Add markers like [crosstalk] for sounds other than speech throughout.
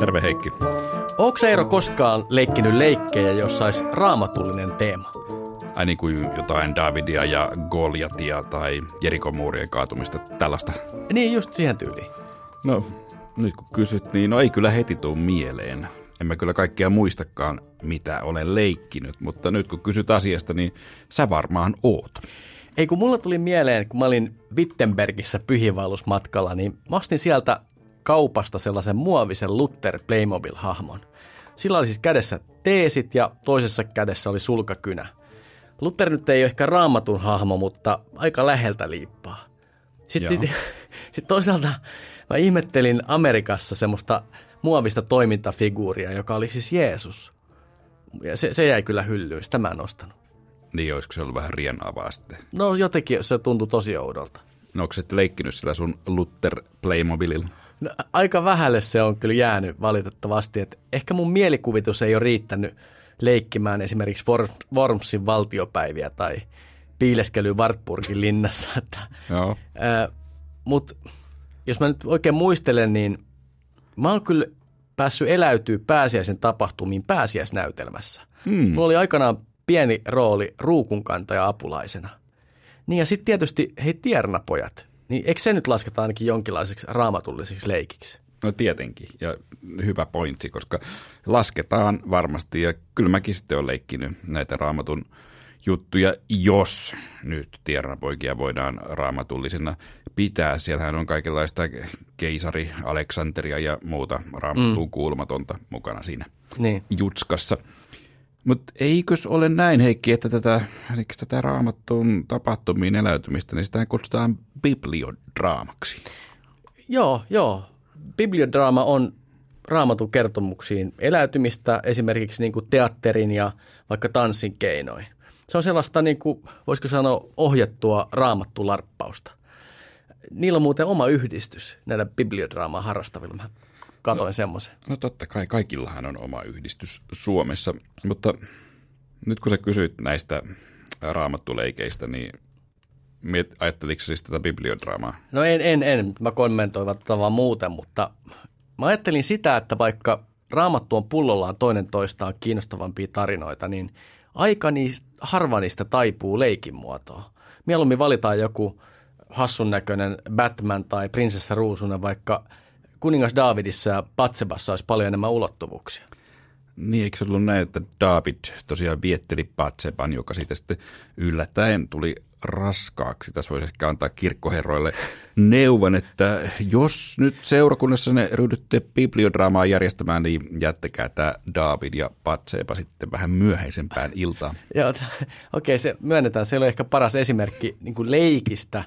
Terve Heikki. Onko Eero koskaan leikkinyt leikkejä, jossa olisi raamatullinen teema? Ai niin kuin jotain Davidia ja Goliatia tai Jerikon muurien kaatumista, tällaista. Niin, just siihen tyyliin. No, nyt kun kysyt, niin no ei kyllä heti tuu mieleen. En mä kyllä kaikkea muistakaan, mitä olen leikkinyt, mutta nyt kun kysyt asiasta, niin sä varmaan oot. Ei kun mulla tuli mieleen, kun mä olin Wittenbergissä pyhiinvaellusmatkalla, niin mä ostin sieltä kaupasta sellaisen muovisen Luther Playmobil-hahmon. Sillä oli siis kädessä teesit ja toisessa kädessä oli sulkakynä. Luther nyt ei ole ehkä raamatun hahmo, mutta aika läheltä liippaa. Sitten, [laughs] sitten toisaalta mä ihmettelin Amerikassa semmoista muovista toimintafiguuria, joka oli siis Jeesus. Ja se, se jäi kyllä hyllyyn, sitä mä en ostanut. Niin, olisiko se ollut vähän rienaavaa sitten? No jotenkin se tuntui tosi oudolta. No onko se leikkinyt sillä sun Luther Playmobililla? No, aika vähälle se on kyllä jäänyt valitettavasti. että ehkä mun mielikuvitus ei ole riittänyt leikkimään esimerkiksi Wormsin valtiopäiviä tai piileskely Wartburgin linnassa. [laughs] Että, Joo. Mutta jos mä nyt oikein muistelen, niin mä oon kyllä päässyt eläytyä pääsiäisen tapahtumiin pääsiäisnäytelmässä. Hmm. Mulla oli aikanaan pieni rooli ruukunkantaja apulaisena. Niin ja sitten tietysti hei tiernapojat. Niin eikö se nyt lasketa ainakin jonkinlaiseksi raamatulliseksi leikiksi? No tietenkin, ja hyvä pointsi, koska lasketaan varmasti, ja kyllä mäkin sitten olen leikkinyt näitä raamatun juttuja, jos nyt tiernanpoikia voidaan raamatullisena pitää. Siellähän on kaikenlaista keisari Aleksanteria ja muuta raamattuun mm. kuulumatonta mukana siinä niin. jutskassa. Mutta eikös ole näin, Heikki, että tätä, tätä raamattuun tapahtumiin eläytymistä, niin sitä kutsutaan bibliodraamaksi? Joo, joo. Bibliodraama on raamatun kertomuksiin eläytymistä esimerkiksi niin kuin teatterin ja vaikka tanssin keinoin. Se on sellaista, niin kuin, voisiko sanoa, ohjattua raamattularppausta. Niillä on muuten oma yhdistys näillä bibliodraamaa harrastavilla. Mä katoin no, semmoisen. No totta kai, kaikillahan on oma yhdistys Suomessa, mutta nyt kun sä kysyit näistä raamattuleikeistä, niin miet, ajatteliko siis tätä bibliodraamaa? No en, en, en. Mä kommentoin vaan muuten, mutta mä ajattelin sitä, että vaikka raamattu on pullollaan toinen toistaan kiinnostavampia tarinoita, niin aika niistä, harva niistä taipuu leikin muotoon. Mieluummin valitaan joku hassun näköinen Batman tai prinsessa Ruusunen, vaikka kuningas Davidissa ja Patsebassa olisi paljon enemmän ulottuvuuksia. Niin, eikö se ollut näin, että David tosiaan vietteli Patseban, joka siitä sitten yllättäen tuli raskaaksi. Tässä voisi ehkä antaa kirkkoherroille [laughs] neuvon, että jos nyt seurakunnassa ne ryhdytte bibliodraamaa järjestämään, niin jättäkää tämä David ja Patseba sitten vähän myöhäisempään iltaan. [laughs] Joo, okei, okay, se myönnetään. Se oli ehkä paras esimerkki niin leikistä,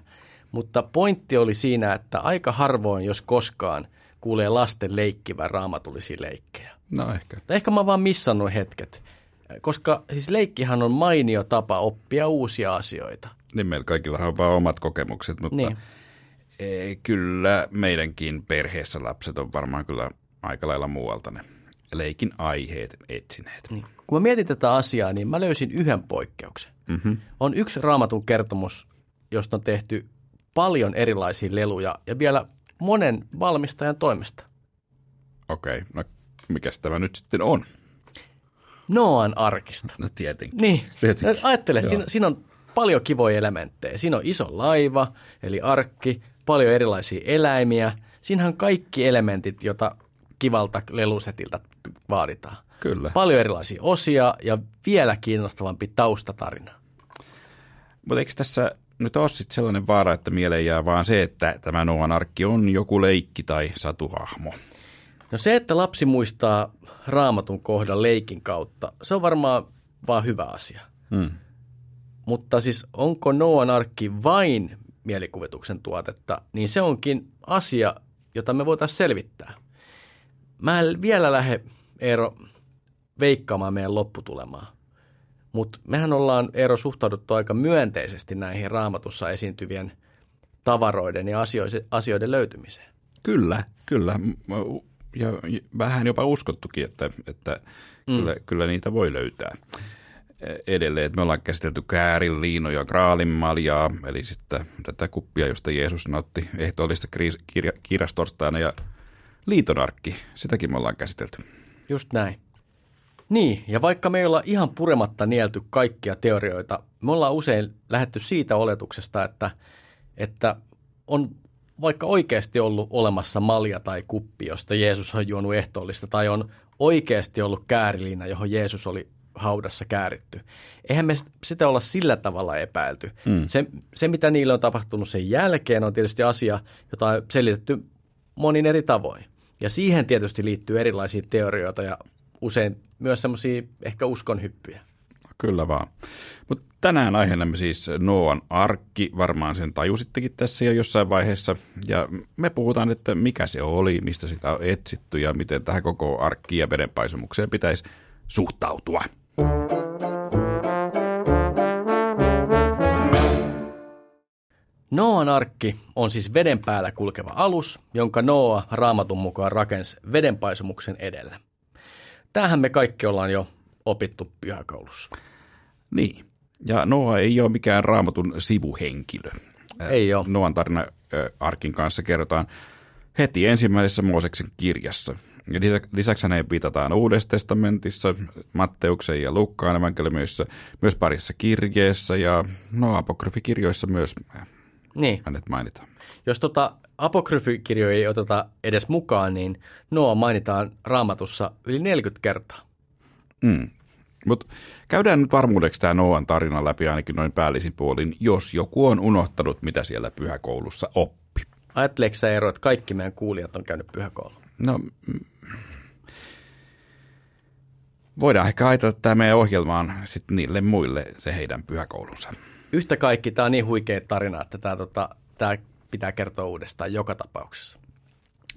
mutta pointti oli siinä, että aika harvoin, jos koskaan, kuulee lasten leikkivän raamatullisia leikkejä. No ehkä. Tai ehkä mä oon vaan missannut hetket. Koska siis leikkihan on mainio tapa oppia uusia asioita. Niin meillä kaikilla on vaan omat kokemukset, mutta niin. e, kyllä meidänkin perheessä lapset on varmaan kyllä aika lailla muualta ne leikin aiheet etsineet. Niin. Kun mä mietin tätä asiaa, niin mä löysin yhden poikkeuksen. Mm-hmm. On yksi raamatun kertomus, josta on tehty paljon erilaisia leluja ja vielä monen valmistajan toimesta. Okei, okay. no mikä tämä nyt sitten on? Noan arkista. No tietenkin. Niin, tietenkin. ajattele, siinä, siinä on paljon kivoja elementtejä. Siinä on iso laiva, eli arkki, paljon erilaisia eläimiä. Siinähän on kaikki elementit, joita kivalta lelusetiltä vaaditaan. Kyllä. Paljon erilaisia osia ja vielä kiinnostavampi taustatarina. Mutta eikö tässä nyt ole sitten sellainen vaara, että mieleen jää vaan se, että tämä Noan arkki on joku leikki tai satuhahmo? No se, että lapsi muistaa raamatun kohdan leikin kautta, se on varmaan vaan hyvä asia. Hmm. Mutta siis onko Noan arkki vain mielikuvituksen tuotetta, niin se onkin asia, jota me voitaisiin selvittää. Mä en vielä lähde, Eero, veikkaamaan meidän lopputulemaa. Mutta mehän ollaan, Eero, suhtauduttu aika myönteisesti näihin raamatussa esiintyvien tavaroiden ja asioiden löytymiseen. Kyllä, kyllä. Ja vähän jopa uskottukin, että, että mm. kyllä, kyllä niitä voi löytää edelleen. Että me ollaan käsitelty käärin, liinoja, graalin maljaa, eli sitten tätä kuppia, josta Jeesus nautti ehtoollista kirjastorstaina ja liitonarkki, sitäkin me ollaan käsitelty. Just näin. Niin, ja vaikka me ei olla ihan purematta nielty kaikkia teorioita, me ollaan usein lähetty siitä oletuksesta, että, että on vaikka oikeasti ollut olemassa malja tai kuppi, josta Jeesus on juonut ehtoollista, tai on oikeasti ollut kääriliina, johon Jeesus oli haudassa kääritty. Eihän me sitä olla sillä tavalla epäilty. Mm. Se, se, mitä niille on tapahtunut sen jälkeen, on tietysti asia, jota on selitetty monin eri tavoin. Ja siihen tietysti liittyy erilaisia teorioita ja usein myös semmoisia ehkä uskonhyppyjä. Kyllä vaan. Mutta tänään aiheena siis Noan arkki, varmaan sen tajusittekin tässä jo jossain vaiheessa. Ja me puhutaan, että mikä se oli, mistä sitä on etsitty ja miten tähän koko arkkiin ja vedenpaisumukseen pitäisi suhtautua. Noan arkki on siis veden päällä kulkeva alus, jonka Noa raamatun mukaan rakensi vedenpaisumuksen edellä. Tähän me kaikki ollaan jo opittu pyhäkoulussa. Niin. Ja Noa ei ole mikään raamatun sivuhenkilö. Ei ole. Noan tarina Arkin kanssa kerrotaan heti ensimmäisessä Mooseksen kirjassa. Ja lisäksi hänen viitataan Uudessa testamentissa, Matteuksen ja Lukkaan evankeliumissa, myös parissa kirjeessä ja no apokryfikirjoissa myös niin. hänet mainitaan. Jos tota apokryfikirjoja ei oteta edes mukaan, niin Noa mainitaan raamatussa yli 40 kertaa. Mm. Mutta käydään nyt varmuudeksi tämä Noan tarina läpi ainakin noin päällisin puolin, jos joku on unohtanut, mitä siellä pyhäkoulussa oppi. Ajatteleeko sä Eero, että kaikki meidän kuulijat on käynyt pyhäkoulun? No, mm. voidaan ehkä ajatella tämä meidän ohjelmaan sitten niille muille se heidän pyhäkoulunsa. Yhtä kaikki, tämä on niin huikea tarina, että tämä, tota, tämä pitää kertoa uudestaan joka tapauksessa.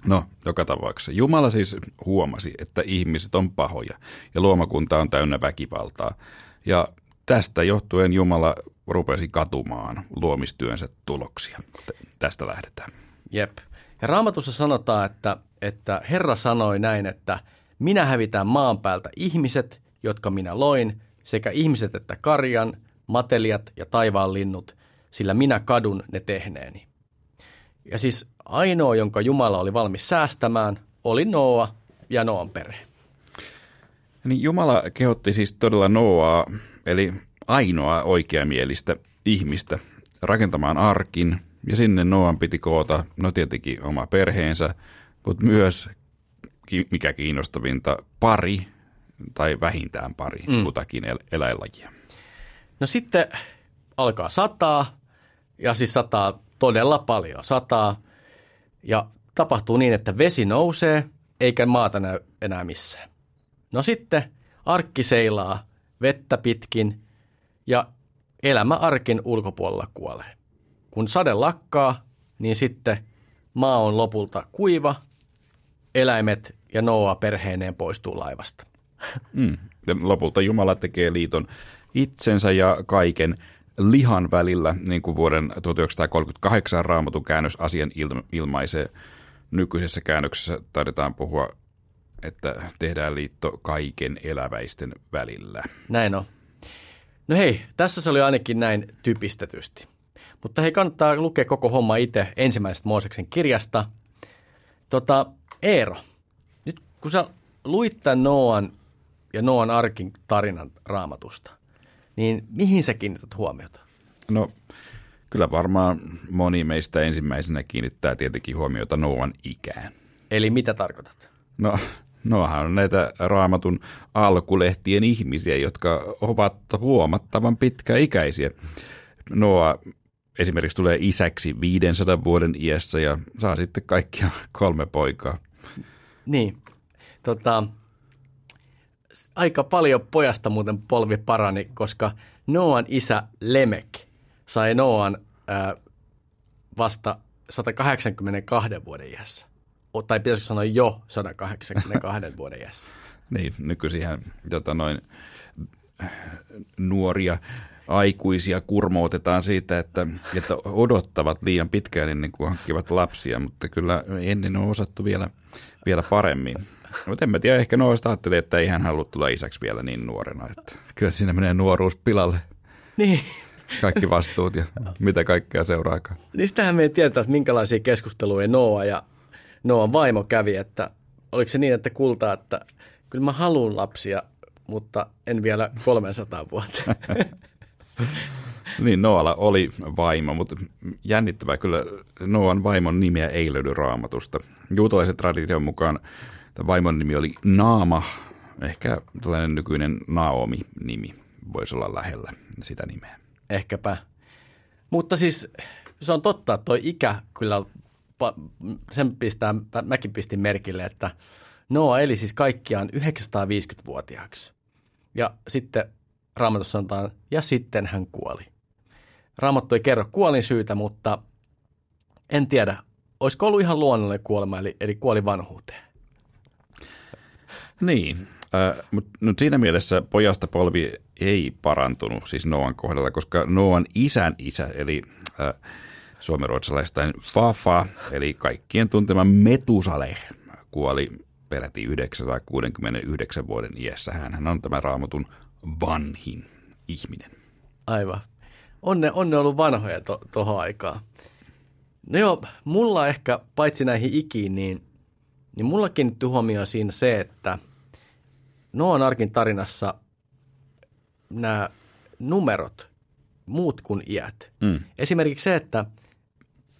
No, joka tapauksessa. Jumala siis huomasi, että ihmiset on pahoja ja luomakunta on täynnä väkivaltaa. Ja tästä johtuen Jumala rupesi katumaan luomistyönsä tuloksia. Tästä lähdetään. Jep. Ja raamatussa sanotaan, että, että Herra sanoi näin, että minä hävitän maan päältä ihmiset, jotka minä loin, sekä ihmiset että karjan, matelijat ja taivaan linnut, sillä minä kadun ne tehneeni. Ja siis ainoa, jonka Jumala oli valmis säästämään, oli Noa ja Noan perhe. Niin Jumala kehotti siis todella Noaa, eli ainoa oikeamielistä ihmistä, rakentamaan arkin, ja sinne Noan piti koota, no tietenkin oma perheensä, mutta myös, mikä kiinnostavinta, pari tai vähintään pari mm. kutakin el- eläinlajia. No sitten alkaa sataa, ja siis sataa todella paljon. Sataa ja tapahtuu niin, että vesi nousee eikä maata näy enää missään. No sitten arkki seilaa vettä pitkin ja elämä arkin ulkopuolella kuolee. Kun sade lakkaa, niin sitten maa on lopulta kuiva, eläimet ja Noa perheineen poistuu laivasta. Mm. Lopulta Jumala tekee liiton itsensä ja kaiken lihan välillä, niin kuin vuoden 1938 raamatun käännös asian ilmaisee. Nykyisessä käännöksessä taidetaan puhua, että tehdään liitto kaiken eläväisten välillä. Näin on. No hei, tässä se oli ainakin näin typistetysti. Mutta hei, kannattaa lukea koko homma itse ensimmäisestä Mooseksen kirjasta. Tota, Eero, nyt kun sä luit tämän Noan ja Noan arkin tarinan raamatusta, niin mihin sä kiinnität huomiota? No kyllä varmaan moni meistä ensimmäisenä kiinnittää tietenkin huomiota Noan ikään. Eli mitä tarkoitat? No Noahan on näitä raamatun alkulehtien ihmisiä, jotka ovat huomattavan pitkäikäisiä. Noa esimerkiksi tulee isäksi 500 vuoden iässä ja saa sitten kaikkia kolme poikaa. Niin, tota, aika paljon pojasta muuten polvi parani, koska Noan isä Lemek sai Noan ää, vasta 182 vuoden iässä. Tai pitäisikö sanoa jo 182 [laughs] vuoden iässä. Niin, nykyisinhän tota noin, nuoria aikuisia kurmoutetaan siitä, että, että odottavat liian pitkään ennen kuin hankkivat lapsia, mutta kyllä ennen on osattu vielä, vielä paremmin. Mutta en mä tiedä, ehkä noista ajattelin, että ei hän halua tulla isäksi vielä niin nuorena. Että kyllä siinä menee nuoruus pilalle. Niin. Kaikki vastuut ja mitä kaikkea seuraakaan. Niin sitähän me ei tiedetä, että minkälaisia keskusteluja Noa ja Noan vaimo kävi, että oliko se niin, että kultaa, että kyllä mä haluan lapsia, mutta en vielä 300 vuotta. [laughs] niin, Noalla oli vaimo, mutta jännittävää kyllä Noan vaimon nimeä ei löydy raamatusta. Juutalaisen tradition mukaan vaimon nimi oli Naama, ehkä tällainen nykyinen Naomi-nimi voisi olla lähellä sitä nimeä. Ehkäpä. Mutta siis se on totta, että tuo ikä kyllä, sen pistää, mäkin pistin merkille, että Noa eli siis kaikkiaan 950-vuotiaaksi. Ja sitten Raamatussa sanotaan, ja sitten hän kuoli. Raamattu ei kerro kuolin syytä, mutta en tiedä, olisiko ollut ihan luonnollinen kuolema, eli, eli kuoli vanhuuteen. Niin, äh, mutta nyt siinä mielessä pojasta polvi ei parantunut siis Noan kohdalla, koska Noan isän isä, eli äh, suomenruotsalaistain Fafa, eli kaikkien tuntema Metusale, kuoli peräti 969 vuoden iässä. Hän on tämä raamatun vanhin ihminen. Aivan. Onne, onne ollut vanhoja tuohon to, aikaan. No joo, mulla ehkä, paitsi näihin ikiin, niin, niin mulla kiinnitti huomioon siinä se, että Noan arkin tarinassa nämä numerot, muut kuin iät. Mm. Esimerkiksi se, että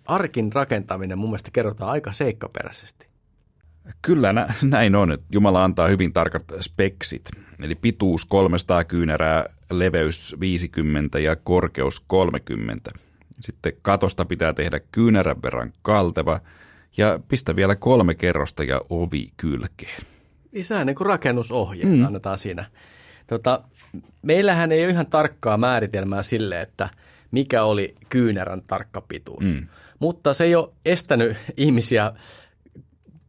arkin rakentaminen mun mielestä kerrotaan aika seikkaperäisesti. Kyllä nä- näin on. Jumala antaa hyvin tarkat speksit. Eli pituus 300 kyynärää, leveys 50 ja korkeus 30. Sitten katosta pitää tehdä kyynärän verran kalteva ja pistä vielä kolme kerrosta ja ovi kylkeen. Isä, niin kuin rakennusohje mm. annetaan siinä. Tota, meillähän ei ole ihan tarkkaa määritelmää sille, että mikä oli kyynärän tarkka pituus. Mm. Mutta se ei ole estänyt ihmisiä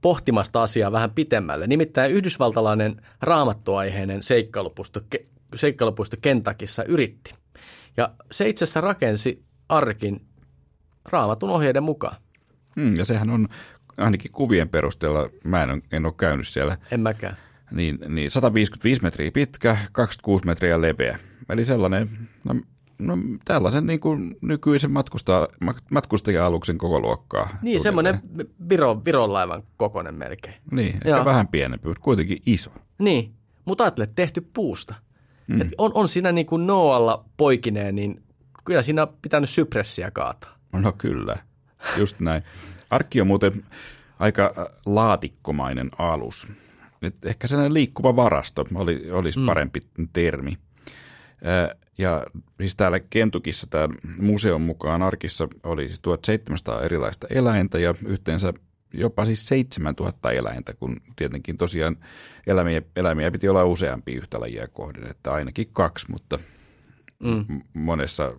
pohtimasta asiaa vähän pitemmälle. Nimittäin yhdysvaltalainen raamattuaiheinen seikkailupuisto, seikkailupuisto Kentakissa yritti. Ja se itse asiassa rakensi arkin raamatun ohjeiden mukaan. Hmm, ja sehän on ainakin kuvien perusteella, mä en, en ole käynyt siellä. En mäkään. Niin, niin 155 metriä pitkä, 26 metriä leveä. Eli sellainen, no No tällaisen niin kuin nykyisen matkustaja, matkustaja-aluksen koko luokkaa. Niin, semmoinen Viro, Viron laivan kokoinen melkein. Niin, ehkä Joo. vähän pienempi, mutta kuitenkin iso. Niin, mutta ajattele, tehty puusta. Mm. Et on, on siinä niin kuin Noalla poikineen, niin kyllä siinä on pitänyt sypressiä kaataa. No kyllä, just näin. [laughs] Arkki on muuten aika äh, laatikkomainen alus. Et ehkä sellainen liikkuva varasto oli, olisi mm. parempi termi. Ja siis täällä Kentukissa tämä museon mukaan arkissa oli siis 1700 erilaista eläintä ja yhteensä jopa siis 7000 eläintä, kun tietenkin tosiaan eläimiä, eläimiä piti olla useampi yhtä lajia kohden, että ainakin kaksi, mutta mm. monessa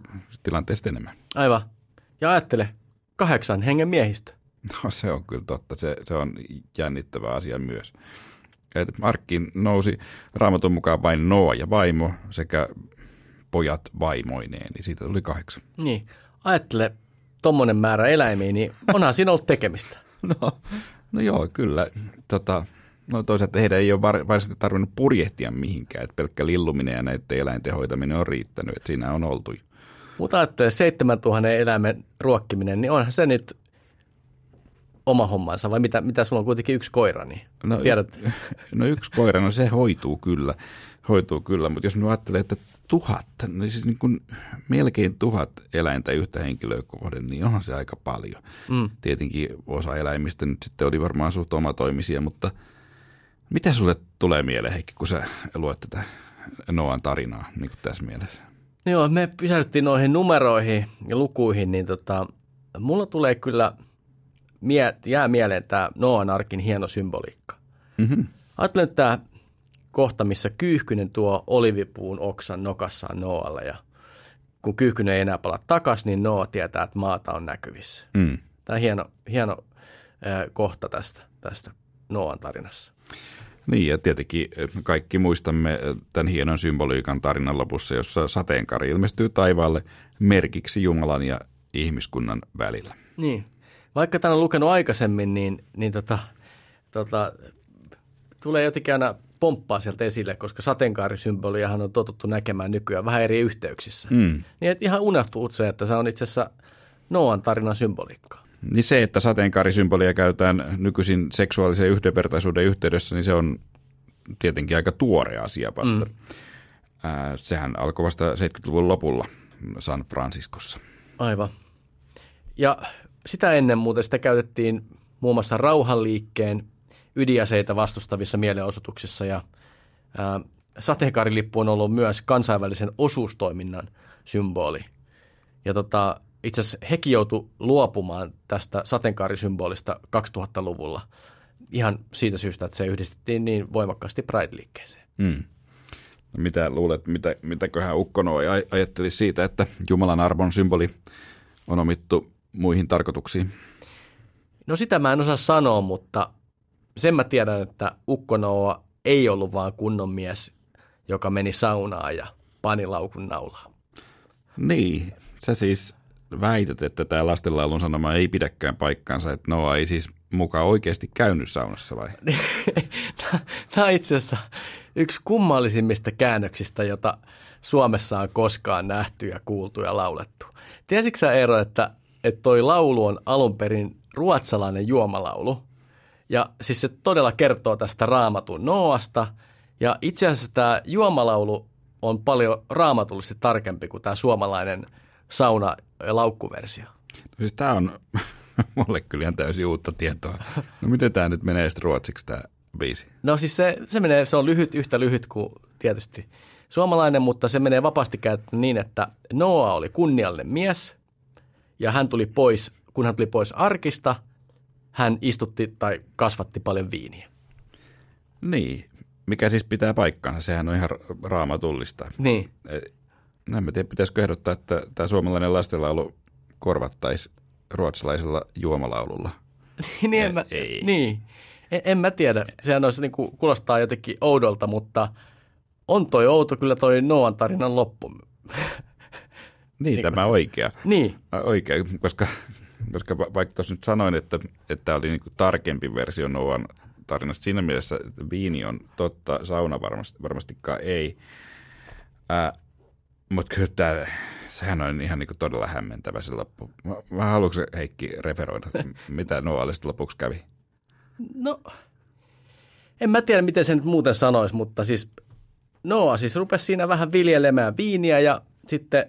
tilanteessa enemmän. Aivan. Ja ajattele, kahdeksan hengen miehistä. [laughs] No se on kyllä totta, se, se on jännittävä asia myös. Et Arkkiin nousi raamatun mukaan vain Noa ja vaimo sekä pojat vaimoineen, niin siitä tuli kahdeksan. Niin, ajattele tuommoinen määrä eläimiä, niin onhan siinä ollut tekemistä. [laughs] no, no joo, kyllä. Tota, no toisaalta heidän ei ole varsinaisesti tarvinnut purjehtia mihinkään, että pelkkä lilluminen ja näiden eläinten hoitaminen on riittänyt, että siinä on oltu. Mutta ajattele 7000 eläimen ruokkiminen, niin onhan se nyt oma hommansa, vai mitä, mitä sulla on kuitenkin yksi koira, niin no, tiedät? [laughs] No yksi koira, no se hoituu kyllä, hoituu kyllä, mutta jos nyt ajattelee, että tuhat, niin siis niin kuin melkein tuhat eläintä yhtä henkilöä kohden, niin onhan se aika paljon. Mm. Tietenkin osa eläimistä nyt sitten oli varmaan suht omatoimisia, mutta mitä sulle tulee mieleen, Heikki, kun sä luet tätä Noan tarinaa niin kuin tässä mielessä? Joo, me pysähdyttiin noihin numeroihin ja lukuihin, niin tota, mulla tulee kyllä, mie- jää mieleen tämä Noan arkin hieno symboliikka. Mm-hmm. Ajattelen, että tämä kohta, missä Kyyhkynen tuo olivipuun oksan nokassaan Noalle ja kun Kyyhkynen ei enää pala takaisin, niin Noa tietää, että maata on näkyvissä. Mm. Tämä on hieno, hieno äh, kohta tästä, tästä Noan tarinassa. Niin ja tietenkin kaikki muistamme tämän hienon symboliikan tarinan lopussa, jossa sateenkari ilmestyy taivaalle merkiksi Jumalan ja ihmiskunnan välillä. Niin. Vaikka tämän on lukenut aikaisemmin, niin, niin tota, tota, tulee jotenkin aina pomppaa sieltä esille, koska sateenkaarisymboliahan on totuttu näkemään nykyään vähän eri yhteyksissä. Mm. Niin että ihan unohtuu se, että se on itse asiassa Noan tarinan symboliikkaa. Niin se, että sateenkaarisymbolia käytetään nykyisin seksuaalisen yhdenvertaisuuden yhteydessä, niin se on tietenkin aika tuore asia vasta. Mm. Äh, sehän alkoi vasta 70-luvun lopulla San Franciscossa. Aivan. Ja sitä ennen muuten sitä käytettiin muun muassa rauhanliikkeen ydinaseita vastustavissa mielenosoituksissa ja ää, sateenkaarilippu on ollut myös kansainvälisen osuustoiminnan symboli. Ja tota, itse asiassa hekin joutui luopumaan tästä sateenkaarisymbolista 2000-luvulla ihan siitä syystä, että se yhdistettiin niin voimakkaasti Pride-liikkeeseen. Hmm. No mitä luulet, mitä, mitäköhän Ukkono ajatteli siitä, että Jumalan arvon symboli on omittu muihin tarkoituksiin? No sitä mä en osaa sanoa, mutta sen mä tiedän, että Ukkonoa ei ollut vaan kunnon mies, joka meni saunaan ja pani laukun naulaa. Niin, sä siis väität, että tämä lastenlaulun sanoma ei pidäkään paikkaansa, että Noa ei siis mukaan oikeasti käynyt saunassa vai? [laughs] Tämä on itse asiassa yksi kummallisimmista käännöksistä, jota Suomessa on koskaan nähty ja kuultu ja laulettu. Tiesitkö sä Eero, että, että toi laulu on alun perin ruotsalainen juomalaulu? Ja siis se todella kertoo tästä raamatun Noasta. Ja itse asiassa tämä juomalaulu on paljon raamatullisesti tarkempi kuin tämä suomalainen sauna- ja laukkuversio. No siis tämä on [laughs] mulle kyllä ihan täysin uutta tietoa. No miten tämä nyt menee sitten ruotsiksi tämä biisi? No siis se, se, menee, se on lyhyt, yhtä lyhyt kuin tietysti suomalainen, mutta se menee vapaasti käytetty niin, että Noa oli kunniallinen mies ja hän tuli pois, kun hän tuli pois arkista, hän istutti tai kasvatti paljon viiniä. Niin, mikä siis pitää paikkaansa, sehän on ihan raamatullista. Niin. No en tiedä, pitäisikö ehdottaa, että tämä suomalainen lastenlaulu korvattaisi ruotsalaisella juomalaululla. [laughs] niin, en mä, ei. niin. En, en mä tiedä. Sehän olisi, niin kuin, kuulostaa jotenkin oudolta, mutta on toi outo kyllä toi Noan tarinan loppu. [laughs] niin, niin, tämä oikea. Niin. Oikea, koska, koska vaikka tuossa nyt sanoin, että, että tämä oli niin kuin tarkempi versio Noan tarinasta. Siinä mielessä että viini on totta, sauna varmasti, varmastikaan ei. Ää, mutta kyllä tämä, sehän on ihan niin kuin todella hämmentävä se loppu. Mä, mä haluatko Heikki referoida, [laughs] mitä Noalle lopuksi kävi? No, en mä tiedä, miten se nyt muuten sanoisi, mutta siis Noa siis rupesi siinä vähän viljelemään viiniä ja sitten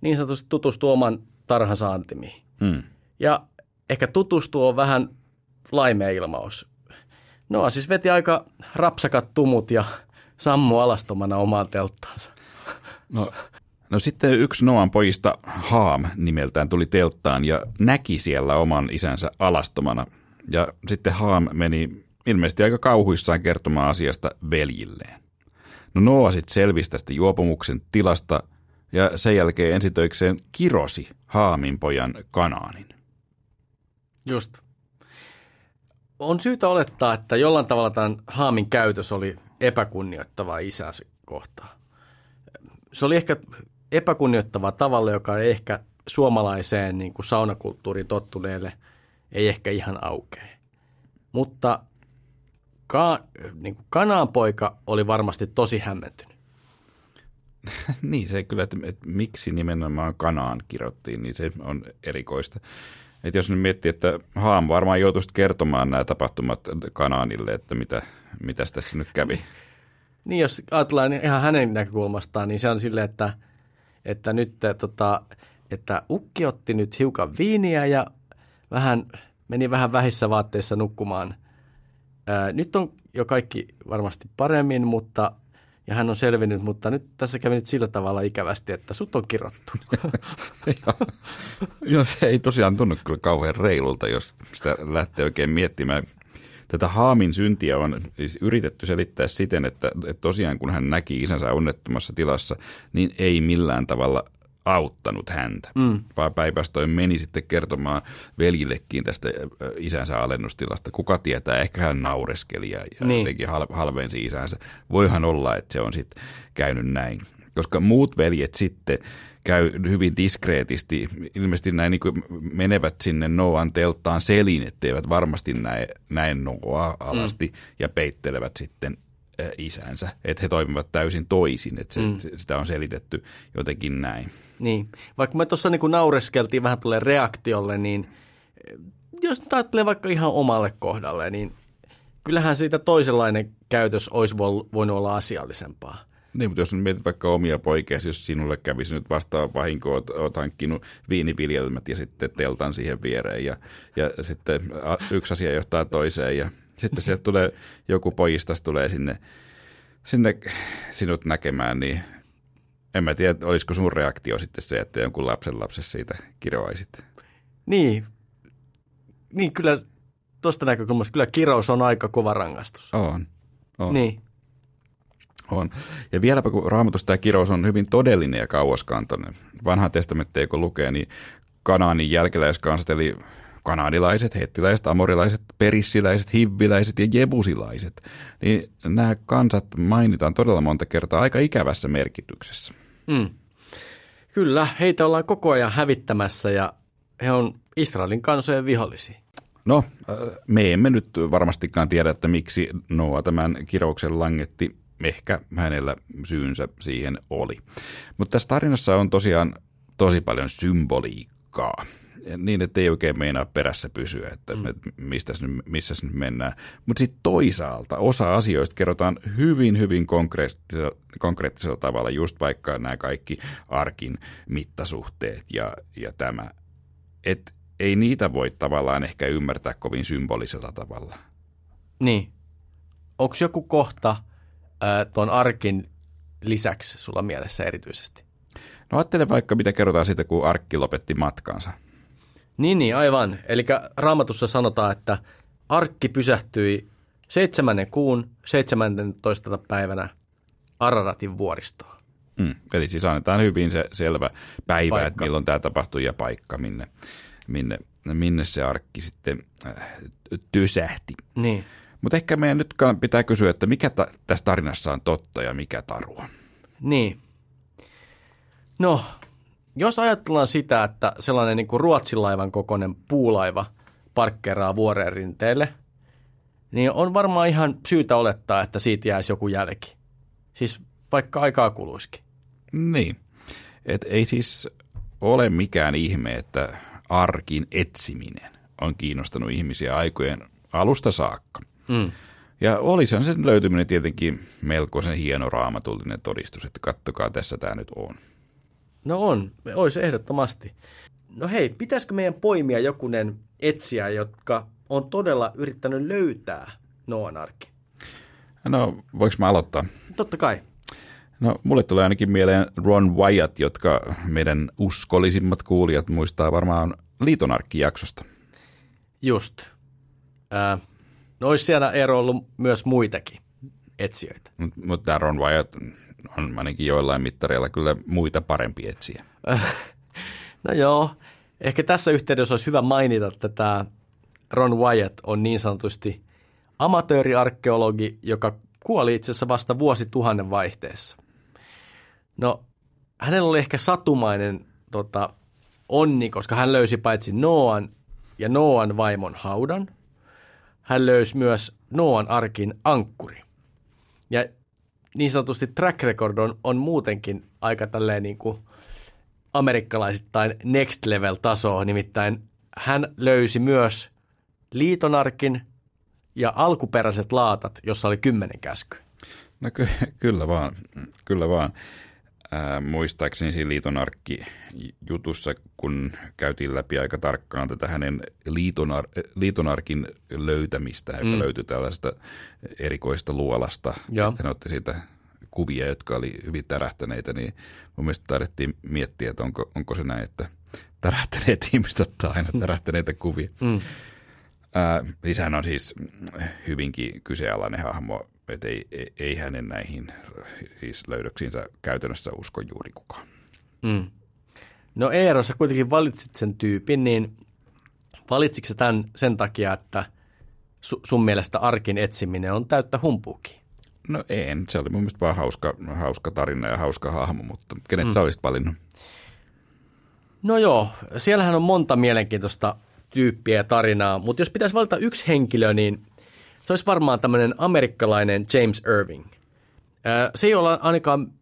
niin sanotusti tutustui oman tarhansa antimiin. Hmm. Ja ehkä tutustua on vähän laimea ilmaus. Noa siis veti aika rapsakat tumut ja [laughs] sammu alastomana omaan telttaansa. [laughs] No, no sitten yksi Noan pojista, Haam nimeltään, tuli telttaan ja näki siellä oman isänsä alastomana. Ja sitten Haam meni ilmeisesti aika kauhuissaan kertomaan asiasta veljilleen. No Noa sitten selvisi tästä juopumuksen tilasta ja sen jälkeen ensitöikseen kirosi Haamin pojan Kanaanin. Just. On syytä olettaa, että jollain tavalla tämän Haamin käytös oli epäkunnioittavaa isäsi kohtaan se oli ehkä epäkunnioittava tavalla, joka ei ehkä suomalaiseen niin kuin saunakulttuuriin tottuneelle ei ehkä ihan aukea. Mutta ka, niin kuin kananpoika oli varmasti tosi hämmentynyt. [laughs] niin, se kyllä, että, että miksi nimenomaan kanaan kirjoittiin, niin se on erikoista. Että jos nyt miettii, että Haam varmaan joutuisi kertomaan nämä tapahtumat Kanaanille, että mitä, mitä tässä nyt kävi. Niin, jos ajatellaan ihan hänen näkökulmastaan, niin se on silleen, että, että nyt tota, että ukki otti nyt hiukan viiniä ja vähän, meni vähän vähissä vaatteissa nukkumaan. Ää, nyt on jo kaikki varmasti paremmin, mutta ja hän on selvinnyt, mutta nyt tässä kävi nyt sillä tavalla ikävästi, että sut on kirottu. [laughs] Joo, se ei tosiaan tunnu kyllä kauhean reilulta, jos sitä lähtee oikein miettimään. Tätä Haamin syntiä on siis yritetty selittää siten, että, että tosiaan kun hän näki isänsä onnettomassa tilassa, niin ei millään tavalla auttanut häntä, mm. vaan päinvastoin meni sitten kertomaan veljillekin tästä isänsä alennustilasta. Kuka tietää, ehkä hän naureskeli ja, ja niin. jotenkin halvensi isänsä. Voihan olla, että se on sitten käynyt näin. Koska muut veljet sitten käy hyvin diskreetisti. Ilmeisesti näin niin menevät sinne Noan telttaan selin, etteivät varmasti näe, näe Noa alasti mm. ja peittelevät sitten isänsä. Että he toimivat täysin toisin, että se, mm. sitä on selitetty jotenkin näin. Niin, vaikka me tuossa niin naureskeltiin vähän tulee reaktiolle, niin jos nyt ajattelee vaikka ihan omalle kohdalle, niin kyllähän siitä toisenlainen käytös olisi voinut olla asiallisempaa. Niin, mutta jos nyt mietit vaikka omia poikia, jos sinulle kävisi nyt vastaan vahinko, oot, oot hankkinut viiniviljelmät ja sitten teltan siihen viereen ja, ja sitten yksi asia johtaa toiseen ja sitten sieltä tulee joku pojistas tulee sinne, sinne sinut näkemään, niin en mä tiedä, olisiko sun reaktio sitten se, että jonkun lapsen lapsessa siitä kiroaisit. Niin, niin kyllä tuosta näkökulmasta kyllä kirous on aika kova rangaistus. On. on. Niin. On. Ja vieläpä kun raamatusta tämä kirous on hyvin todellinen ja kauaskantoinen. Vanha testamentti kun lukee, niin Kanaanin jälkeläiskansat, eli kanadilaiset, hettiläiset, amorilaiset, perissiläiset, hivviläiset ja jebusilaiset, niin nämä kansat mainitaan todella monta kertaa aika ikävässä merkityksessä. Mm. Kyllä, heitä ollaan koko ajan hävittämässä ja he on Israelin kansojen vihollisia. No, äh, me emme nyt varmastikaan tiedä, että miksi Noa tämän kirouksen langetti. Ehkä hänellä syynsä siihen oli. Mutta tässä tarinassa on tosiaan tosi paljon symboliikkaa niin, että ei oikein meinaa perässä pysyä, että mm. mistä missä nyt mennään. Mutta sitten toisaalta osa asioista kerrotaan hyvin, hyvin konkreettisella, konkreettisella tavalla, just vaikka nämä kaikki arkin mittasuhteet ja, ja tämä. Et ei niitä voi tavallaan ehkä ymmärtää kovin symbolisella tavalla. Niin. Onko joku kohta tuon arkin lisäksi sulla mielessä erityisesti? No ajattele vaikka, mitä kerrotaan siitä, kun arkki lopetti matkansa – niin, niin, aivan. Eli raamatussa sanotaan, että arkki pysähtyi seitsemännen kuun 17. päivänä Araratin vuoristoon. Mm, eli siis annetaan hyvin se selvä päivä, paikka. että milloin tämä tapahtui ja paikka, minne, minne, minne se arkki sitten äh, tysähti. Niin. Mutta ehkä meidän nyt pitää kysyä, että mikä ta- tässä tarinassa on totta ja mikä tarua. Niin. No, jos ajatellaan sitä, että sellainen niin kuin ruotsilaivan kokoinen puulaiva parkkeraa vuoren rinteelle, niin on varmaan ihan syytä olettaa, että siitä jäisi joku jälki. Siis vaikka aikaa kuluisikin. Niin. Et ei siis ole mikään ihme, että arkin etsiminen on kiinnostanut ihmisiä aikojen alusta saakka. Mm. Ja olisihan sen löytyminen tietenkin melkoisen hieno raamatullinen todistus, että kattokaa tässä tämä nyt on. No on, olisi ehdottomasti. No hei, pitäisikö meidän poimia jokunen etsiä, jotka on todella yrittänyt löytää Noan arki? No, voiko mä aloittaa? Totta kai. No, mulle tulee ainakin mieleen Ron Wyatt, jotka meidän uskollisimmat kuulijat muistaa varmaan liitonarkki-jaksosta. Just. Äh, no olisi siellä ero ollut myös muitakin etsijöitä. Mutta mut tämä Ron Wyatt, on ainakin joillain mittareilla kyllä muita parempi etsiä. [laughs] no joo, ehkä tässä yhteydessä olisi hyvä mainita, että tämä Ron Wyatt on niin sanotusti amatööriarkeologi, joka kuoli itse asiassa vasta vuosituhannen vaihteessa. No, hänellä oli ehkä satumainen tota, onni, koska hän löysi paitsi Noan ja Noan vaimon haudan, hän löysi myös Noan arkin ankkuri. Ja niin sanotusti track record on, on muutenkin aika tälleen niin kuin amerikkalaisittain next level tasoa, nimittäin hän löysi myös liitonarkin ja alkuperäiset laatat, jossa oli kymmenen käsky. No ky- kyllä vaan, kyllä vaan. Ää, muistaakseni siinä liitonarkki jutussa, kun käytiin läpi aika tarkkaan tätä hänen liitonar- liitonarkin löytämistä, joka mm. löytyi tällaista erikoista luolasta. Ja sitten otti siitä kuvia, jotka oli hyvin tärähtäneitä, niin mun mielestä taidettiin miettiä, että onko, onko se näin, että tärähtäneet [laughs] ihmiset ottaa aina tärähtäneitä kuvia. Mm. Ää, siis hän on siis hyvinkin kyseenalainen hahmo että ei, ei, ei hänen näihin siis löydöksiinsä käytännössä usko juuri kukaan. Mm. No Eero, sä kuitenkin valitsit sen tyypin, niin valitsitko tämän sen takia, että su, sun mielestä arkin etsiminen on täyttä humpuukin? No en, se oli mun mielestä vaan hauska, hauska tarina ja hauska hahmo, mutta kenet mm. sä olisit valinnut? No joo, siellähän on monta mielenkiintoista tyyppiä ja tarinaa, mutta jos pitäisi valita yksi henkilö, niin se olisi varmaan tämmöinen amerikkalainen James Irving. Se ei ole ainakaan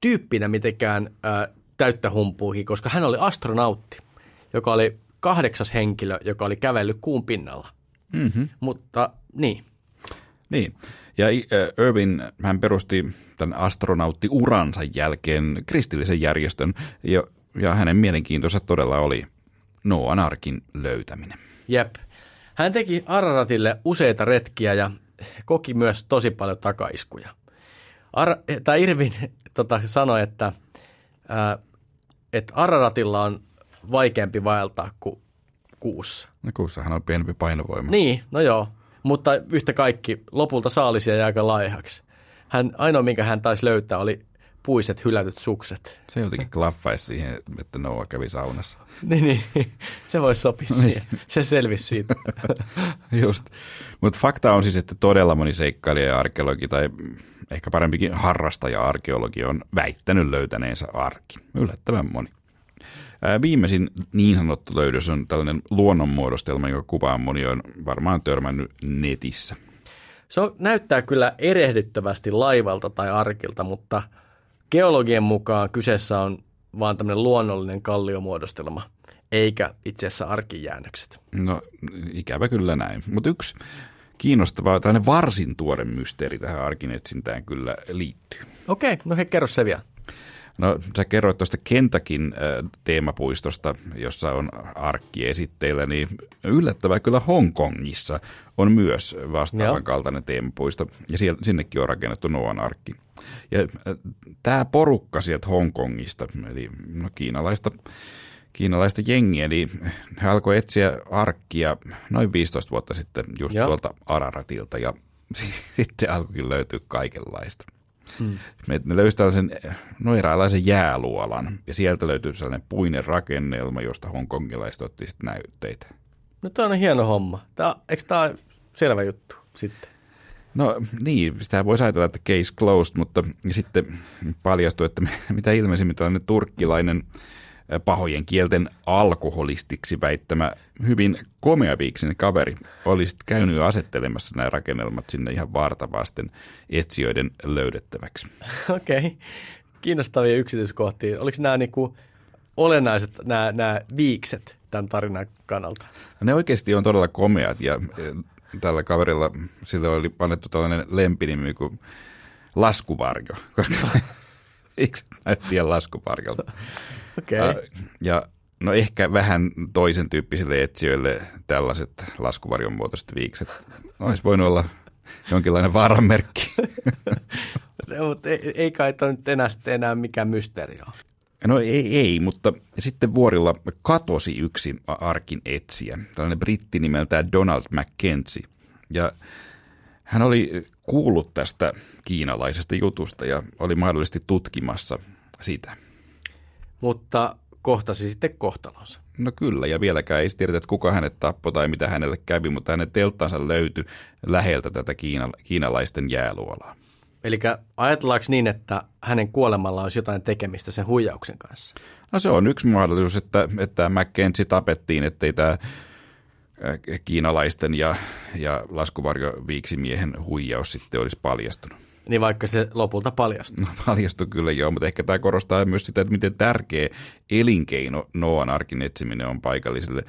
tyyppinä mitenkään täyttä humpuihin, koska hän oli astronautti, joka oli kahdeksas henkilö, joka oli kävellyt kuun pinnalla. Mm-hmm. Mutta niin. Niin. Ja äh, Irvin, hän perusti tämän astronauttiuransa jälkeen kristillisen järjestön, ja, ja hänen mielenkiintonsa todella oli Noan arkin löytäminen. Jep. Hän teki Araratille useita retkiä ja koki myös tosi paljon takaiskuja. Ar- tai Irvin [laughs] tota, sanoi, että, ää, että Araratilla on vaikeampi vaeltaa kuin kuussa. No kuussahan on pienempi painovoima. Niin, no joo. Mutta yhtä kaikki, lopulta saalisia jäi aika laihaksi. Hän, ainoa, minkä hän taisi löytää, oli puiset hylätyt sukset. Se jotenkin klaffaisi siihen, että Noah kävi saunassa. [laughs] niin, niin, se voisi sopia siihen. Se selvisi siitä. [laughs] Just. Mutta fakta on siis, että todella moni seikkailija ja arkeologi tai ehkä parempikin harrastaja-arkeologi on väittänyt löytäneensä arki. Yllättävän moni. Viimeisin niin sanottu löydös on tällainen luonnonmuodostelma, joka kuvaa moni on varmaan törmännyt netissä. Se on, näyttää kyllä erehdyttävästi laivalta tai arkilta, mutta geologien mukaan kyseessä on vaan tämmöinen luonnollinen kalliomuodostelma, eikä itse asiassa arkijäännökset. No ikävä kyllä näin. Mutta yksi kiinnostava, tällainen varsin tuore mysteeri tähän arkinetsintään kyllä liittyy. Okei, no he kerro se vielä. No sä kerroit tuosta Kentakin äh, teemapuistosta, jossa on arkki esitteillä, niin yllättävää kyllä Hongkongissa on myös vastaavan Joo. kaltainen teemapuisto, ja siellä, sinnekin on rakennettu Noan arkki. Ja äh, tämä porukka sieltä Hongkongista, eli no, kiinalaista, kiinalaista jengiä, eli he alkoi etsiä arkkia noin 15 vuotta sitten just Joo. tuolta Araratilta, ja [laughs] sitten alkoikin löytyä kaikenlaista. Hmm. Me, ne löysi tällaisen no eräänlaisen jääluolan ja sieltä löytyi sellainen puinen rakennelma, josta hongkongilaiset otti sitten näytteitä. No tämä on hieno homma. Tämä, eikö tämä ole selvä juttu sitten? No niin, sitä voisi ajatella, että case closed, mutta sitten paljastui, että [laughs] mitä ilmeisimmin tällainen turkkilainen pahojen kielten alkoholistiksi väittämä hyvin komeaviiksinen kaveri oli sitten käynyt asettelemassa nämä rakennelmat sinne ihan vaartavasten etsijöiden löydettäväksi. Okei, okay. kiinnostavia yksityiskohtia. Oliko nämä niinku olennaiset nämä, nämä viikset tämän tarinan kannalta? Ne oikeasti on todella komeat ja tällä kaverilla sille oli annettu tällainen lempinimi kuin laskuvarjo, koska [laughs] viikset näytti laskuvarjolta. Okay. Ja no ehkä vähän toisen tyyppisille etsijöille tällaiset laskuvarjon muotoiset viikset olisi voinut olla jonkinlainen vaaranmerkki. [laughs] Mutta ei, ei kai tämä nyt enää, enää mikään mysteeri ole. No ei, ei, mutta sitten vuorilla katosi yksi arkin etsiä, tällainen britti nimeltään Donald McKenzie. Ja hän oli kuullut tästä kiinalaisesta jutusta ja oli mahdollisesti tutkimassa sitä mutta kohtasi sitten kohtalonsa. No kyllä, ja vieläkään ei tiedetä, että kuka hänet tappoi tai mitä hänelle kävi, mutta hänen telttansa löytyi läheltä tätä kiina, kiinalaisten jääluolaa. Eli ajatellaanko niin, että hänen kuolemalla olisi jotain tekemistä sen huijauksen kanssa? No se on yksi mahdollisuus, että, että McKenzie tapettiin, ettei tämä äh, kiinalaisten ja, ja laskuvarjoviiksimiehen huijaus sitten olisi paljastunut. Niin vaikka se lopulta paljastui. No paljastui kyllä joo, mutta ehkä tämä korostaa myös sitä, että miten tärkeä elinkeino Noan arkin etsiminen on paikallisille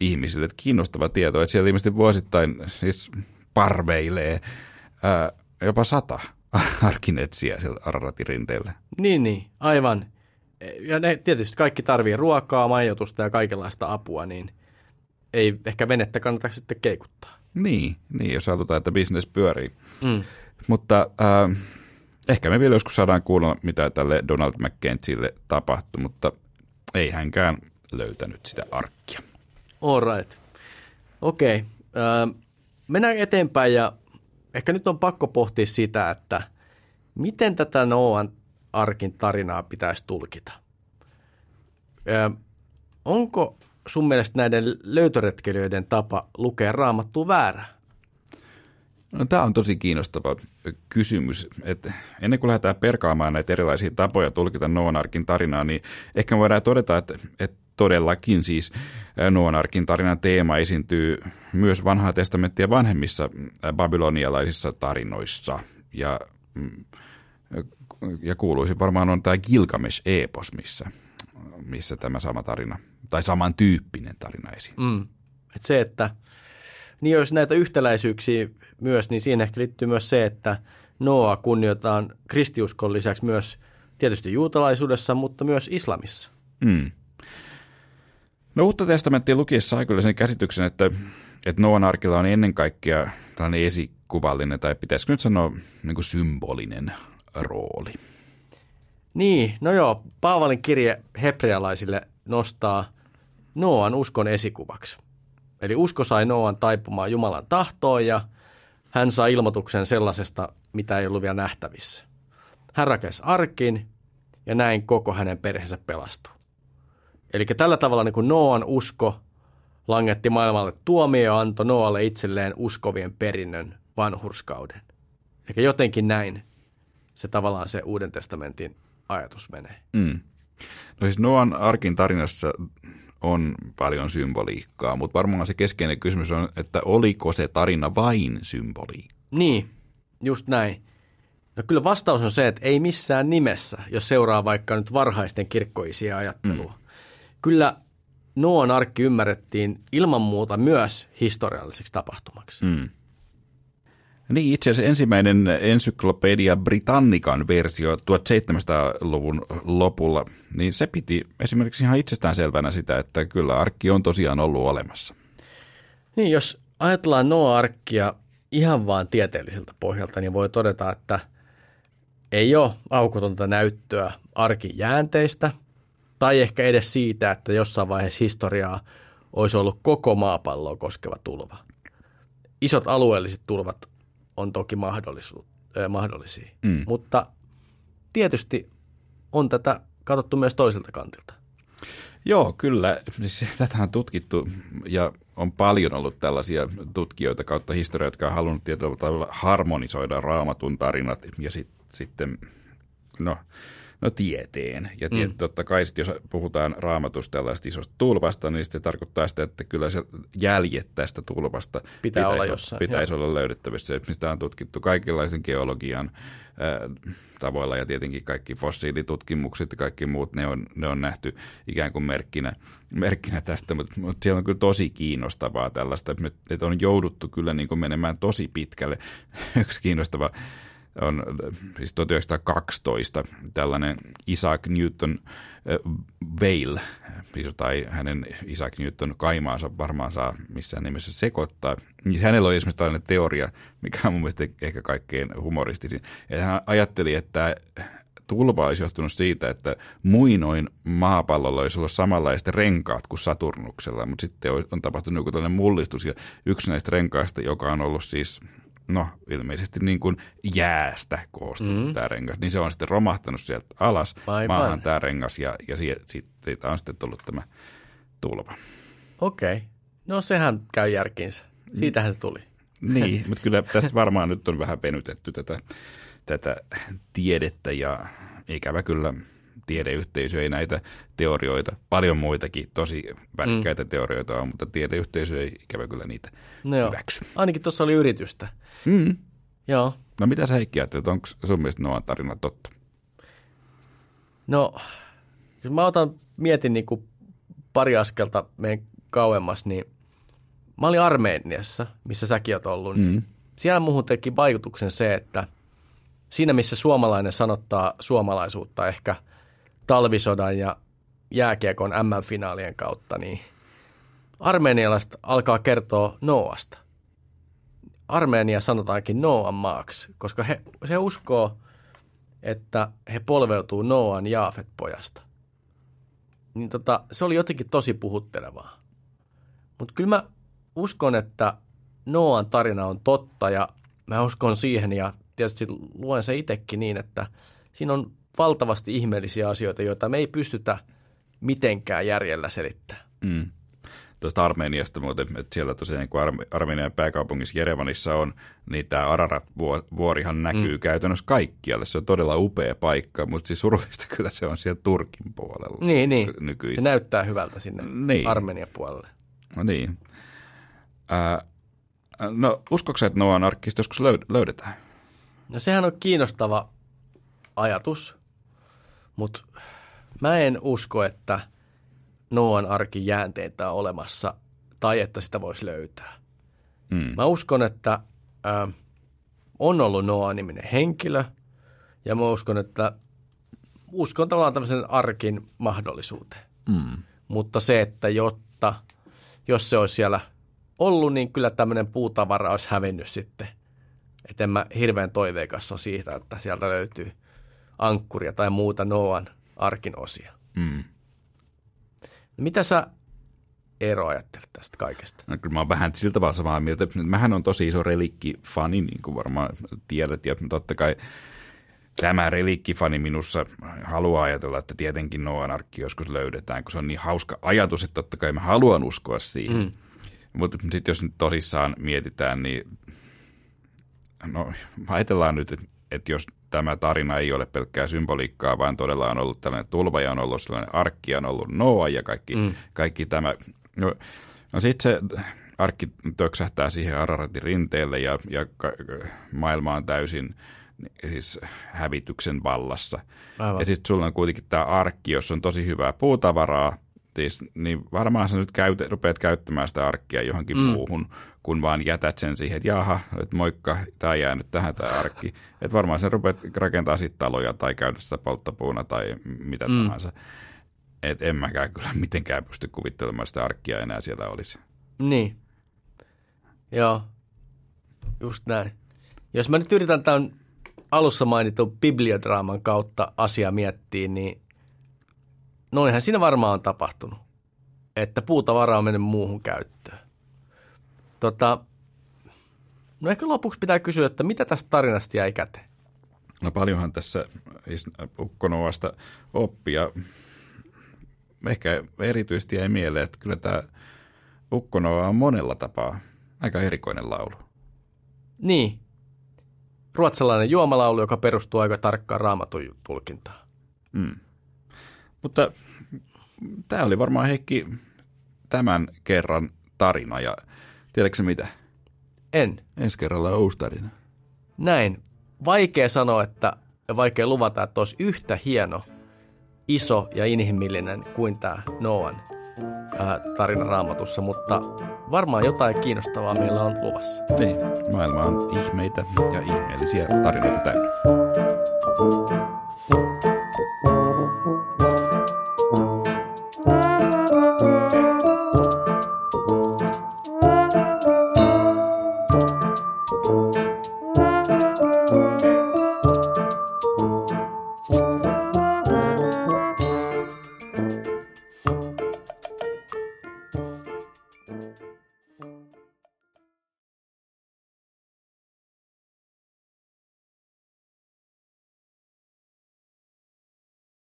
ihmisille. Että kiinnostava tieto, että siellä ilmeisesti vuosittain siis parveilee ää, jopa sata arkinetsiä siellä Araratin rinteellä. Niin, niin, aivan. Ja ne tietysti kaikki tarvii ruokaa, majoitusta ja kaikenlaista apua, niin ei ehkä venettä kannata sitten keikuttaa. Niin, niin jos halutaan, että bisnes pyörii. Mm. Mutta äh, ehkä me vielä joskus saadaan kuulla, mitä tälle Donald McKenzielle tapahtui, mutta ei hänkään löytänyt sitä arkkia. All right. Okei. Okay. Äh, mennään eteenpäin ja ehkä nyt on pakko pohtia sitä, että miten tätä Noan arkin tarinaa pitäisi tulkita. Äh, onko sun mielestä näiden löytöretkelijöiden tapa lukea raamattua väärä? No, tämä on tosi kiinnostava kysymys. Että ennen kuin lähdetään perkaamaan näitä erilaisia tapoja tulkita Noonarkin tarinaa, niin ehkä voidaan todeta, että, että todellakin siis Noonarkin tarinan teema esiintyy myös vanhaa testamenttia vanhemmissa babylonialaisissa tarinoissa. Ja, mm, ja kuuluisin varmaan on tämä Gilgamesh-epos, missä missä tämä sama tarina, tai samantyyppinen tarina esiin. Mm. Et se, että niin jos näitä yhtäläisyyksiä myös, niin siihen ehkä liittyy myös se, että Noa kunnioitetaan kristiuskon lisäksi myös tietysti juutalaisuudessa, mutta myös islamissa. Mm. No uutta testamenttia lukiessa sai kyllä sen käsityksen, että, että Noan arkilla on ennen kaikkea tällainen esikuvallinen, tai pitäisikö nyt sanoa niin kuin symbolinen rooli. Niin, no joo, Paavalin kirje hebrealaisille nostaa Noan uskon esikuvaksi. Eli usko sai Noan taipumaan Jumalan tahtoon ja hän saa ilmoituksen sellaisesta, mitä ei ollut vielä nähtävissä. Hän rakensi arkin ja näin koko hänen perheensä pelastuu. Eli tällä tavalla niin kuin Noan usko langetti maailmalle tuomio ja antoi Noalle itselleen uskovien perinnön vanhurskauden. Eli jotenkin näin se tavallaan se Uuden testamentin ajatus menee. Mm. No siis Noan arkin tarinassa on paljon symboliikkaa, mutta varmaan se keskeinen kysymys on, että oliko se tarina vain symboliikkaa? Niin, just näin. No kyllä vastaus on se, että ei missään nimessä, jos seuraa vaikka nyt varhaisten kirkkoisia ajattelua. Mm. Kyllä Noan arkki ymmärrettiin ilman muuta myös historialliseksi tapahtumaksi. Mm. Niin, itse asiassa ensimmäinen ensyklopedia Britannikan versio 1700-luvun lopulla, niin se piti esimerkiksi ihan itsestäänselvänä sitä, että kyllä arkki on tosiaan ollut olemassa. Niin, jos ajatellaan Noa-arkkia ihan vaan tieteelliseltä pohjalta, niin voi todeta, että ei ole aukotonta näyttöä arkin jäänteistä, tai ehkä edes siitä, että jossain vaiheessa historiaa olisi ollut koko maapalloa koskeva tulva. Isot alueelliset tulvat on toki mahdollisu, äh, mahdollisia. Mm. Mutta tietysti on tätä katsottu myös toiselta kantilta. Joo, kyllä. Siis tätä on tutkittu ja on paljon ollut tällaisia tutkijoita kautta historiaa, jotka on halunnut tietyllä tavalla harmonisoida raamatun tarinat ja sit, sitten, no No tieteen. Ja tie, mm. totta kai sit, jos puhutaan raamatusta tällaista isosta tulvasta, niin se tarkoittaa sitä, että kyllä se jäljet tästä tulvasta Pitää pitäisi, olla jossain, pitäisi olla löydettävissä. Sitä on tutkittu kaikenlaisen geologian äh, tavoilla ja tietenkin kaikki fossiilitutkimukset ja kaikki muut, ne on, ne on nähty ikään kuin merkkinä, merkkinä tästä, mutta, mutta siellä on kyllä tosi kiinnostavaa tällaista, että on jouduttu kyllä niin kuin menemään tosi pitkälle. [laughs] Yksi kiinnostava on siis 1912 tällainen Isaac Newton Veil, siis tai hänen Isaac Newton kaimaansa varmaan saa missään nimessä sekoittaa. Niin hänellä oli esimerkiksi tällainen teoria, mikä on mun mielestä ehkä kaikkein humoristisin. Ja hän ajatteli, että tulva olisi johtunut siitä, että muinoin maapallolla olisi ollut samanlaiset renkaat kuin Saturnuksella, mutta sitten on tapahtunut joku tällainen mullistus ja yksi näistä renkaista, joka on ollut siis no ilmeisesti niin kuin jäästä koostunut mm. tämä rengas, niin se on sitten romahtanut sieltä alas Aivan. maahan tämä rengas ja, ja siitä, siitä on sitten tullut tämä tulva. Okei, okay. no sehän käy järkiinsä. Siitähän se tuli. Niin, [laughs] mutta kyllä tästä varmaan nyt on vähän venytetty tätä, tätä tiedettä ja ikävä kyllä tiedeyhteisö ei näitä teorioita, paljon muitakin tosi värikkäitä mm. teorioita on, mutta tiedeyhteisö ei ikävä kyllä niitä no joo. hyväksy. Ainakin tuossa oli yritystä. Mm. Joo. No mitä sä Heikki ajattelet, onko sun mielestä Noan tarina totta? No, jos mä otan, mietin niin kuin pari askelta meidän kauemmas, niin mä olin Armeeniassa, missä säkin oot ollut. Mm. Siellä muuhun teki vaikutuksen se, että siinä missä suomalainen sanottaa suomalaisuutta ehkä talvisodan ja jääkiekon M-finaalien kautta, niin armeenialaiset alkaa kertoa Noasta – Armeenia sanotaankin Noan maaksi, koska he, he uskoo, että he polveutuu Noan Jaafet-pojasta. Niin tota, se oli jotenkin tosi puhuttelevaa. Mutta kyllä mä uskon, että Noan tarina on totta ja mä uskon siihen ja tietysti luen se itsekin niin, että siinä on valtavasti ihmeellisiä asioita, joita me ei pystytä mitenkään järjellä selittämään. Mm tuosta Armeniasta muuten, että siellä tosiaan kun Ar- Armenian pääkaupungissa Jerevanissa on, niin tämä Ararat-vuorihan näkyy mm. käytännössä kaikkialle. Se on todella upea paikka, mutta siis surullista [laughs] kyllä se on siellä Turkin puolella Niin, niin. Nykyisin. Se näyttää hyvältä sinne niin. Armenian puolelle. No niin. Äh, no uskoksa, että Noan arkkista joskus löydetään? No sehän on kiinnostava ajatus, mutta mä en usko, että Noan arkin jäänteitä on olemassa tai että sitä voisi löytää. Mm. Mä uskon, että äh, on ollut Noa-niminen henkilö ja mä uskon, että uskon tavallaan tämmöisen arkin mahdollisuuteen. Mm. Mutta se, että jotta, jos se olisi siellä ollut, niin kyllä tämmöinen puutavara olisi hävinnyt sitten. Että en mä hirveän toiveikas ole siitä, että sieltä löytyy ankkuria tai muuta Noan arkin osia. Mm. Mitä sä Eero ajattelet tästä kaikesta? No, kyllä mä oon vähän siltä tavalla samaa mieltä. Mähän on tosi iso relikkifani, niin kuin varmaan tiedät. Ja totta kai tämä relikkifani minussa haluaa ajatella, että tietenkin Noan arkki joskus löydetään, kun se on niin hauska ajatus, että totta kai mä haluan uskoa siihen. Mm. Mutta sitten jos nyt tosissaan mietitään, niin no ajatellaan nyt, että, että jos tämä tarina ei ole pelkkää symboliikkaa, vaan todella on ollut tällainen tulva ja on ollut sellainen arkki, on ollut Noa ja kaikki, mm. kaikki tämä. No, no sitten se arkki töksähtää siihen Araratin rinteelle ja, ja maailma on täysin siis hävityksen vallassa. Aivan. Ja sitten sulla on kuitenkin tämä arkki, jossa on tosi hyvää puutavaraa, siis, niin varmaan sä nyt käyt, rupeat käyttämään sitä arkkia johonkin mm. muuhun, kun vaan jätät sen siihen, että jaha, että moikka, tämä jää nyt tähän tämä arkki. Että varmaan sä rupeat rakentaa sitten taloja tai käydä sitä polttopuuna tai mitä mm. tahansa. Että en mäkään kyllä mitenkään pysty kuvittelemaan sitä arkkia enää siellä olisi. Niin. Joo, just näin. Jos mä nyt yritän tämän alussa mainitun bibliodraaman kautta asia miettiä, niin noinhan siinä varmaan on tapahtunut, että puutavara on mennyt muuhun käyttöön. Tota, no ehkä lopuksi pitää kysyä, että mitä tästä tarinasta jäi käteen? No paljonhan tässä Ukkonoasta oppia. Ehkä erityisesti jäi mieleen, että kyllä tämä Ukkonoa on monella tapaa aika erikoinen laulu. Niin. Ruotsalainen juomalaulu, joka perustuu aika tarkkaan raamatun tulkintaan. Mm. Mutta tämä oli varmaan Heikki tämän kerran tarina ja tiedätkö mitä? En. Ensi kerralla on uusi tarina. Näin. Vaikea sanoa, että ja vaikea luvata, että olisi yhtä hieno, iso ja inhimillinen kuin tämä Noan tarina raamatussa, mutta varmaan jotain kiinnostavaa meillä on luvassa. Niin, maailma on ihmeitä ja ihmeellisiä tarinoita täynnä.